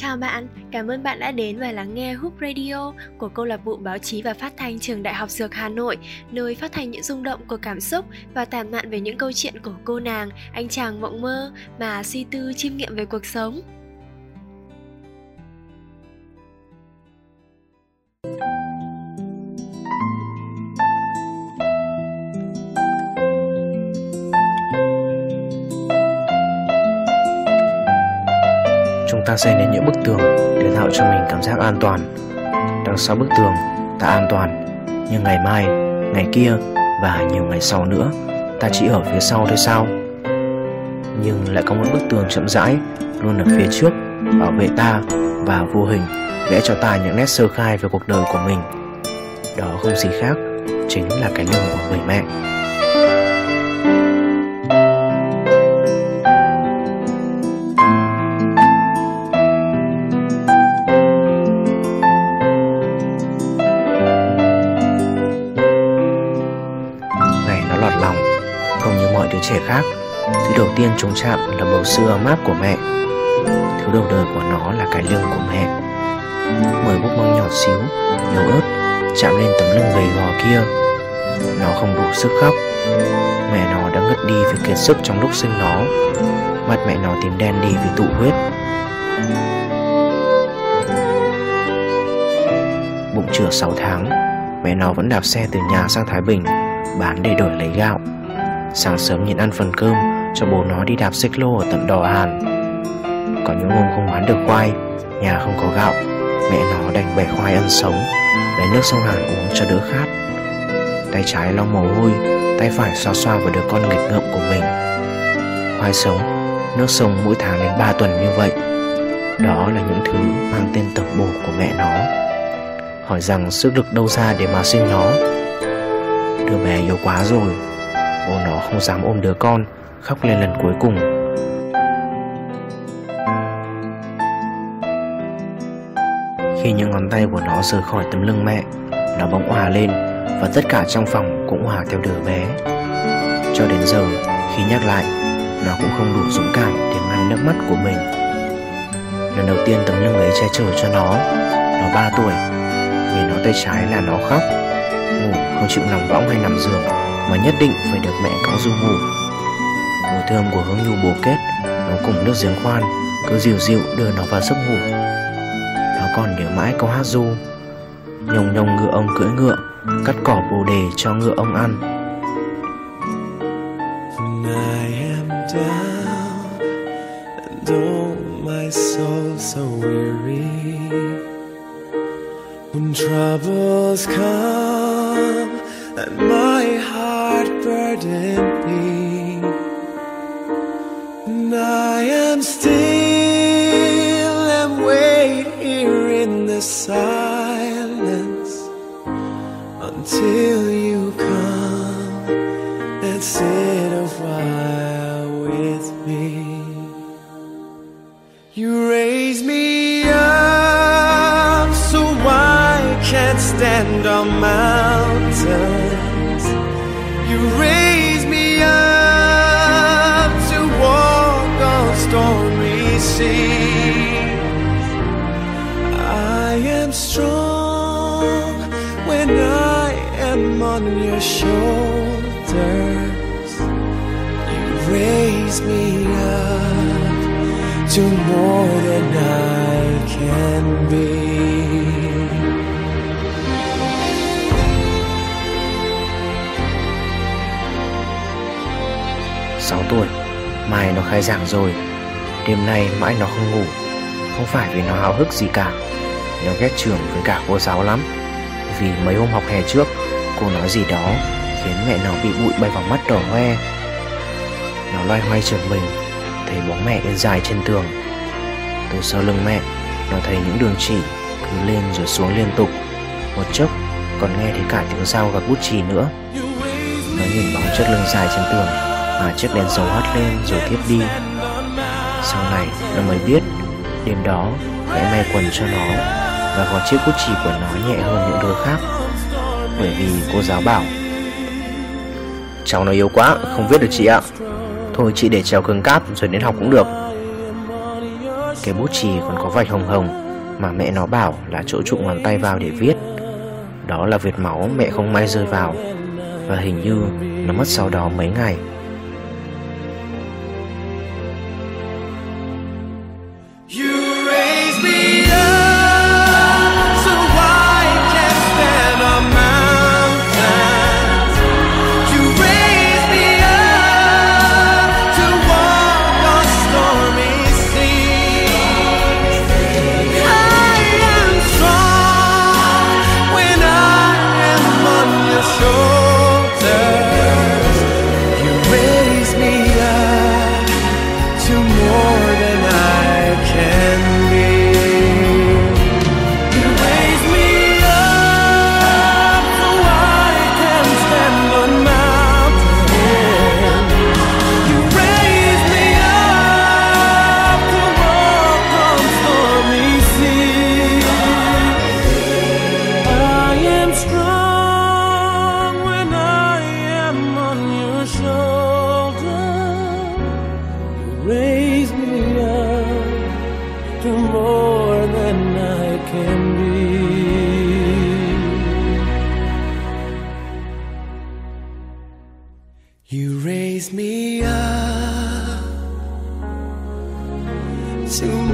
Chào bạn, cảm ơn bạn đã đến và lắng nghe Hoop Radio của câu lạc bộ báo chí và phát thanh trường Đại học Dược Hà Nội, nơi phát thanh những rung động của cảm xúc và tản mạn về những câu chuyện của cô nàng, anh chàng mộng mơ mà suy tư chiêm nghiệm về cuộc sống. Chúng ta xây nên những bức tường để tạo cho mình cảm giác an toàn. Đằng sau bức tường ta an toàn, nhưng ngày mai, ngày kia và nhiều ngày sau nữa, ta chỉ ở phía sau thôi sao? Nhưng lại có một bức tường chậm rãi, luôn ở phía trước, bảo vệ ta và vô hình, vẽ cho ta những nét sơ khai về cuộc đời của mình. Đó không gì khác chính là cái lưng của người mẹ. Khác. Thứ đầu tiên chúng chạm là bầu sữa ấm áp của mẹ. Thứ đầu đời của nó là cái lưng của mẹ. Mười bốc măng nhỏ xíu, yếu ớt Chạm lên tấm lưng gầy gò kia. Nó không đủ sức khóc. Mẹ nó đã ngất đi vì kiệt sức trong lúc sinh nó. Mặt mẹ nó tím đen đi vì tụ huyết. Bụng chữa 6 tháng Mẹ nó vẫn đạp xe từ nhà sang Thái Bình Bán để đổi lấy gạo. Sáng sớm nhìn ăn phần cơm, Cho bố nó đi đạp xích lô ở tận đò Hàn. Có những hôm không bán được khoai, Nhà không có gạo, Mẹ nó đành bẻ khoai ăn sống, Lấy nước sông Hàn uống cho đỡ khát. Tay trái lau mồ hôi, Tay phải xoa xoa vào đứa con nghịch ngợm của mình. Khoai sống, Nước sông mỗi tháng đến 3 tuần như vậy. Đó là những thứ mang tên tổng bổ của mẹ nó. Hỏi rằng sức lực đâu ra để mà sinh nó? Đứa bé yếu quá rồi. Bố nó không dám ôm đứa con, Khóc lên lần cuối cùng. Khi những ngón tay của nó rời khỏi tấm lưng mẹ, Nó bỗng hòa lên Và tất cả trong phòng cũng hòa theo đứa bé. Cho đến giờ, Khi nhắc lại, Nó cũng không đủ dũng cảm để ngăn nước mắt của mình. Lần đầu tiên tấm lưng ấy che chở cho nó Nó 3 tuổi, Vì nó tay trái là nó khóc, Ngủ không chịu nằm võng hay nằm giường mà nhất định phải được mẹ cõng du ngủ. Mùi thơm của hương nhu bồ kết, nó cùng nước giếng khoan, cứ dịu dịu đưa nó vào giấc ngủ. Nó còn nhớ mãi câu hát du nhồng nhồng ngựa ông cưỡi ngựa, cắt cỏ bồ đề cho ngựa ông ăn. When troubles come, and my heart burdened me, and I am still and wait here in the silence until you come and sit a while with me. You raise me up so I can't stand on mountains. You raise me up to walk on stormy seas. I am strong when I am on your shoulders. You raise me up to more than I can be. 6 tuổi. Mai nó khai giảng rồi. Đêm nay mãi nó không ngủ. Không phải vì nó háo hức gì cả. Nó ghét trường với cả cô giáo lắm. Vì mấy hôm học hè trước, Cô nói gì đó Khiến mẹ nó bị bụi bay vào mắt đỏ hoe. Nó loay hoay trường mình, Thấy bóng mẹ in dài trên tường. Từ sau lưng mẹ, Nó thấy những đường chỉ Cứ lên rồi xuống liên tục. Một chốc, còn nghe thấy cả tiếng sao và bút chì nữa. Nó nhìn bóng chất lưng dài trên tường mà chiếc đèn dầu hắt lên rồi tiếp đi sau này, nó mới biết đêm đó mẹ may quần cho nó và gọt chiếc cút chỉ của nó nhẹ hơn những đôi khác, bởi vì cô giáo bảo, cháu nó yếu quá, không viết được chị ạ thôi chị để trèo cưng cáp rồi đến học cũng được cái bút chì còn có vạch hồng hồng mà mẹ nó bảo là chỗ trụng ngón tay vào để viết. Đó là vệt máu mẹ không may rơi vào và hình như nó mất sau đó mấy ngày.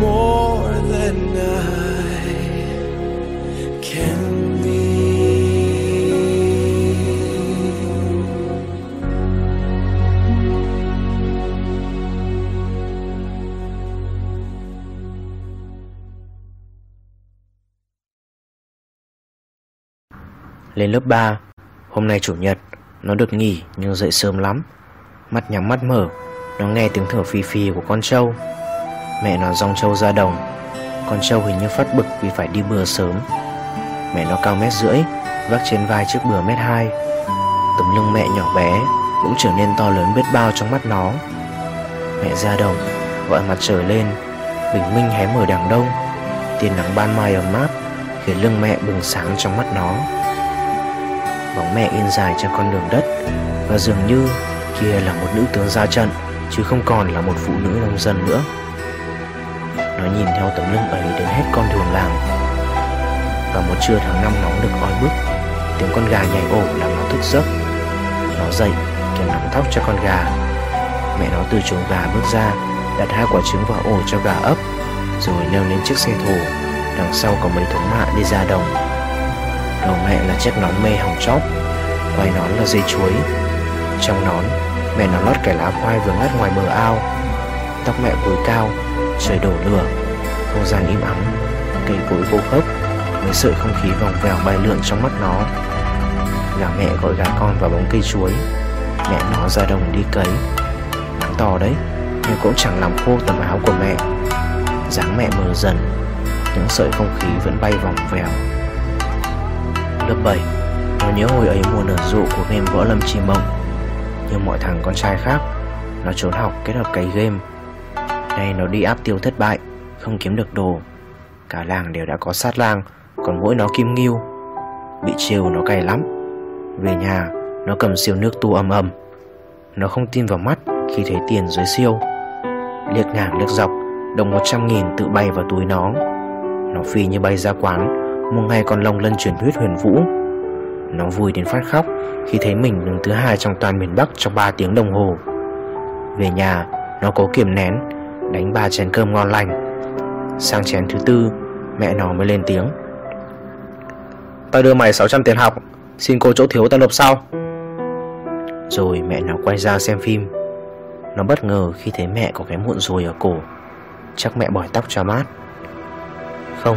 More than I can be. Lên lớp 3, hôm nay chủ nhật, nó được nghỉ nhưng dậy sớm lắm. Mắt nhắm mắt mở, nó nghe tiếng thở phì phì của con trâu Mẹ nó dòng trâu ra đồng. Con trâu hình như phát bực vì phải đi bừa sớm. Mẹ nó cao mét rưỡi, Vác trên vai chiếc bừa mét hai. Tấm lưng mẹ nhỏ bé Cũng trở nên to lớn biết bao trong mắt nó. Mẹ ra đồng, Gọi mặt trời lên, Bình minh hé mở đằng đông. Tia nắng ban mai ấm áp Khiến lưng mẹ bừng sáng trong mắt nó. Bóng mẹ in dài trên con đường đất Và dường như kia là một nữ tướng ra trận, Chứ không còn là một phụ nữ nông dân nữa nó nhìn theo tấm lưng ấy đến hết con đường làng. Và một trưa tháng năm nóng được oi bức, Tiếng con gà nhảy ổ làm nó thức giấc. Nó dậy kéo nắm tóc cho con gà. Mẹ nó từ chuồng gà bước ra, Đặt hai quả trứng vào ổ cho gà ấp, Rồi leo lên chiếc xe thổ. Đằng sau có mấy thống mạ đi ra đồng. Đầu mẹ là chiếc nón mê hỏng chóp Quay nón là dây chuối. Trong nón, Mẹ nó lót cái lá khoai vừa ngắt ngoài bờ ao. Tóc mẹ cúi cao trời đổ lửa. Không gian im ắng, cây cối khô khốc với sợi không khí vòng vèo bay lượn trong mắt nó. Gà mẹ gọi gà con vào bóng cây chuối. Mẹ nó ra đồng đi cấy. Nắng to đấy, nhưng cũng chẳng làm khô tấm áo của mẹ. Dáng mẹ mờ dần, những sợi không khí vẫn bay vòng vèo. Lớp 7 nó nhớ hồi ấy mùa nở rộ của game võ lâm chi mộng. Như mọi thằng con trai khác, nó trốn học kết hợp cày game. Nay nó đi áp tiêu thất bại, Không kiếm được đồ. Cả làng đều đã có sát lang Còn mỗi nó kim nghiêu Bị trêu nó cay lắm. Về nhà, nó cầm siêu nước tu ầm ầm. Nó không tin vào mắt Khi thấy tiền dưới siêu Liếc ngang liếc dọc, Đồng 100 nghìn tự bay vào túi nó. Nó phi như bay ra quán Mua ngay con lông lân truyền thuyết huyền vũ. Nó vui đến phát khóc Khi thấy mình đứng thứ hai trong toàn miền Bắc Trong 3 tiếng đồng hồ. Về nhà, nó cố kiềm nén đánh ba chén cơm ngon lành. Sang chén thứ tư, mẹ nó mới lên tiếng. Tao đưa mày 600 tiền học, xin cô chỗ thiếu tao nộp sau. Rồi mẹ nó quay ra xem phim. Nó bất ngờ khi thấy mẹ có cái muộn rồi ở cổ. Chắc mẹ bỏi tóc cho mát. Không,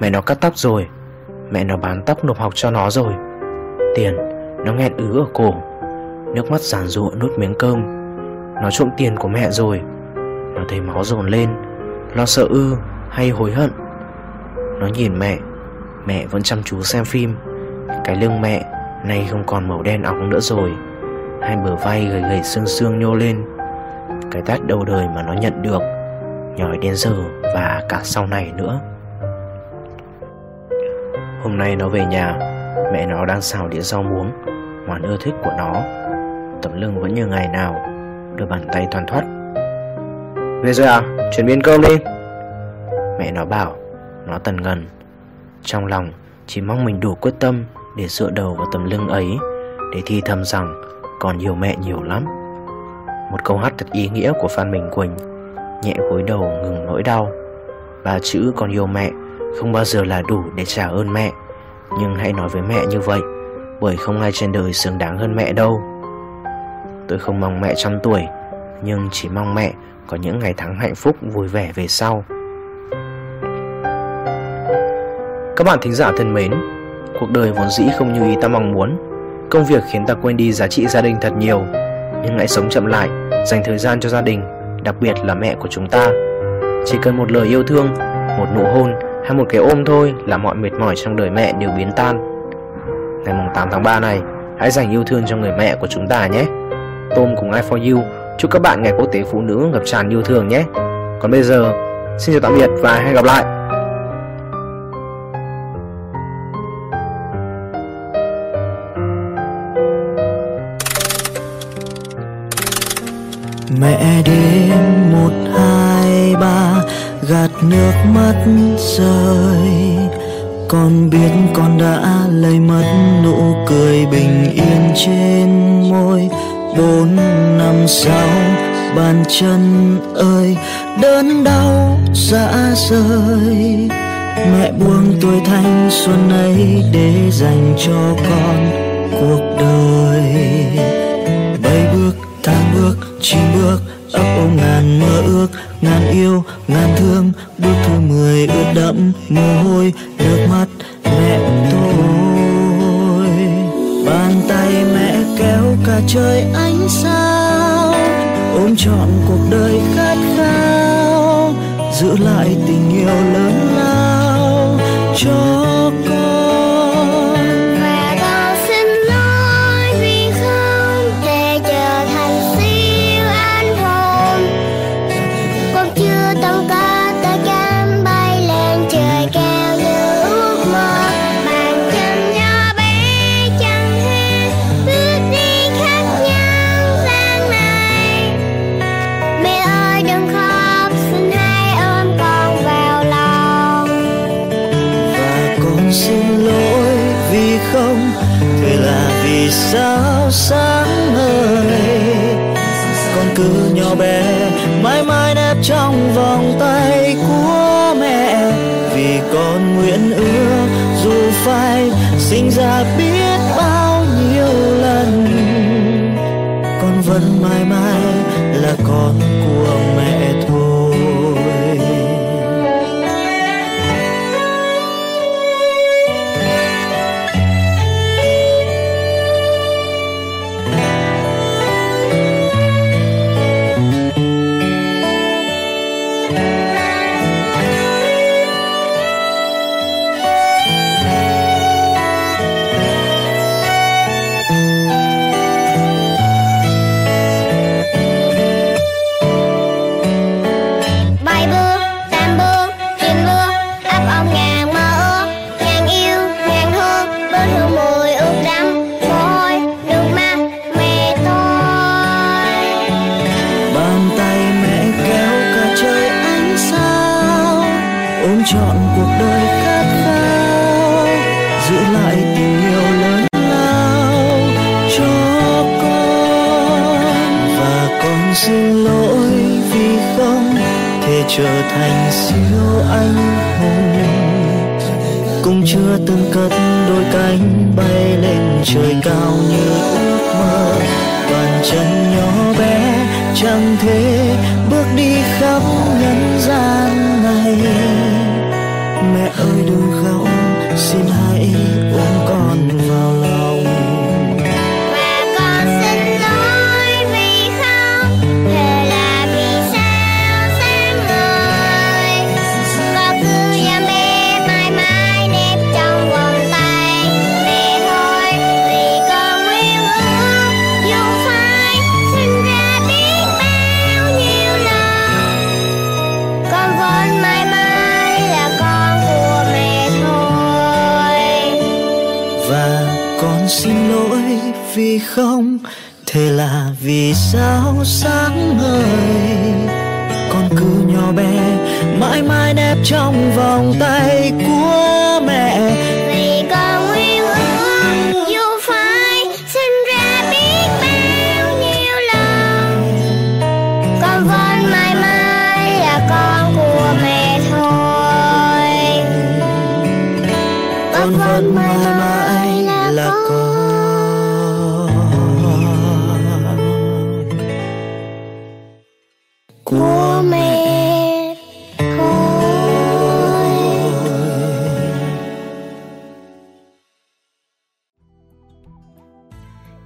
mẹ nó cắt tóc rồi. Mẹ nó bán tóc nộp học cho nó rồi. Tiền, nó nghẹn ứ ở cổ. Nước mắt giàn rụa nuốt miếng cơm. Nó trộm tiền của mẹ rồi nó thấy máu dồn lên, Lo sợ ư hay hối hận. Nó nhìn mẹ Mẹ vẫn chăm chú xem phim. Cái lưng mẹ nay không còn màu đen óng nữa rồi, Hai bờ vai gầy gầy xương xương nhô lên. Cái tát đầu đời mà nó nhận được Nhói đến giờ và cả sau này nữa. Hôm nay nó về nhà, Mẹ nó đang xào đĩa rau muống, Món ưa thích của nó. Tấm lưng vẫn như ngày nào, Đôi bàn tay toàn thoát về rồi à? Chuẩn bị ăn cơm đi. Mẹ nó bảo, Nó tần ngần. Trong lòng, chỉ mong mình đủ quyết tâm Để dựa đầu vào tấm lưng ấy, Để thi thầm rằng Còn nhiều mẹ nhiều lắm. Một câu hát thật ý nghĩa của Phan Minh Quỳnh, Nhẹ gối đầu ngừng nỗi đau. Ba chữ còn yêu mẹ Không bao giờ là đủ để trả ơn mẹ. Nhưng hãy nói với mẹ như vậy, Bởi không ai trên đời xứng đáng hơn mẹ đâu. Tôi không mong mẹ trăm tuổi, Nhưng chỉ mong mẹ có những ngày tháng hạnh phúc, vui vẻ về sau. Các bạn thính giả thân mến, Cuộc đời vốn dĩ không như ý ta mong muốn. Công việc khiến ta quên đi giá trị gia đình thật nhiều. Nhưng hãy sống chậm lại, Dành thời gian cho gia đình, Đặc biệt là mẹ của chúng ta. Chỉ cần một lời yêu thương, Một nụ hôn hay một cái ôm thôi Là mọi mệt mỏi trong đời mẹ đều biến tan. Ngày 8 tháng 3 này, Hãy dành yêu thương cho người mẹ của chúng ta nhé. Tôm cùng I for you. Chúc các bạn ngày quốc tế phụ nữ ngập tràn yêu thương nhé. Còn bây giờ, Xin chào tạm biệt và hẹn gặp lại. Mẹ đêm một hai ba, gạt nước mắt rơi. Con biết con đã lấy mất nụ cười bình yên trên môi bốn năm sau, bàn chân ơi, đớn đau dã rời. Mẹ buông tuổi thanh xuân ấy để dành cho con cuộc đời. Bảy bước tháng bước chín bước, ấp ôm ngàn mơ ước, ngàn yêu, ngàn thương. Bước thứ mười ướt đẫm, mồ hôi, nước mắt cả trời ánh sao, ôm trọn cuộc đời khát khao, giữ lại tình yêu lớn lao cho thế là vì sao sáng ngời? Con cứ nhỏ bé, mãi mãi nép trong vòng tay của mẹ. Vì con nguyện ước, dù phải sinh ra biết bao nhiêu lần. Con vẫn mãi mãi thành siêu anh hùng. Cũng chưa từng cất đôi cánh bay lên trời cao như ước mơ. Bàn chân nhỏ bé, chẳng thể bước đi khắp nhân gian này. Mẹ ơi đừng khóc, xin hãy ôm con vào lòng. Mãi mãi đẹp trong vòng tay của mẹ. Vì con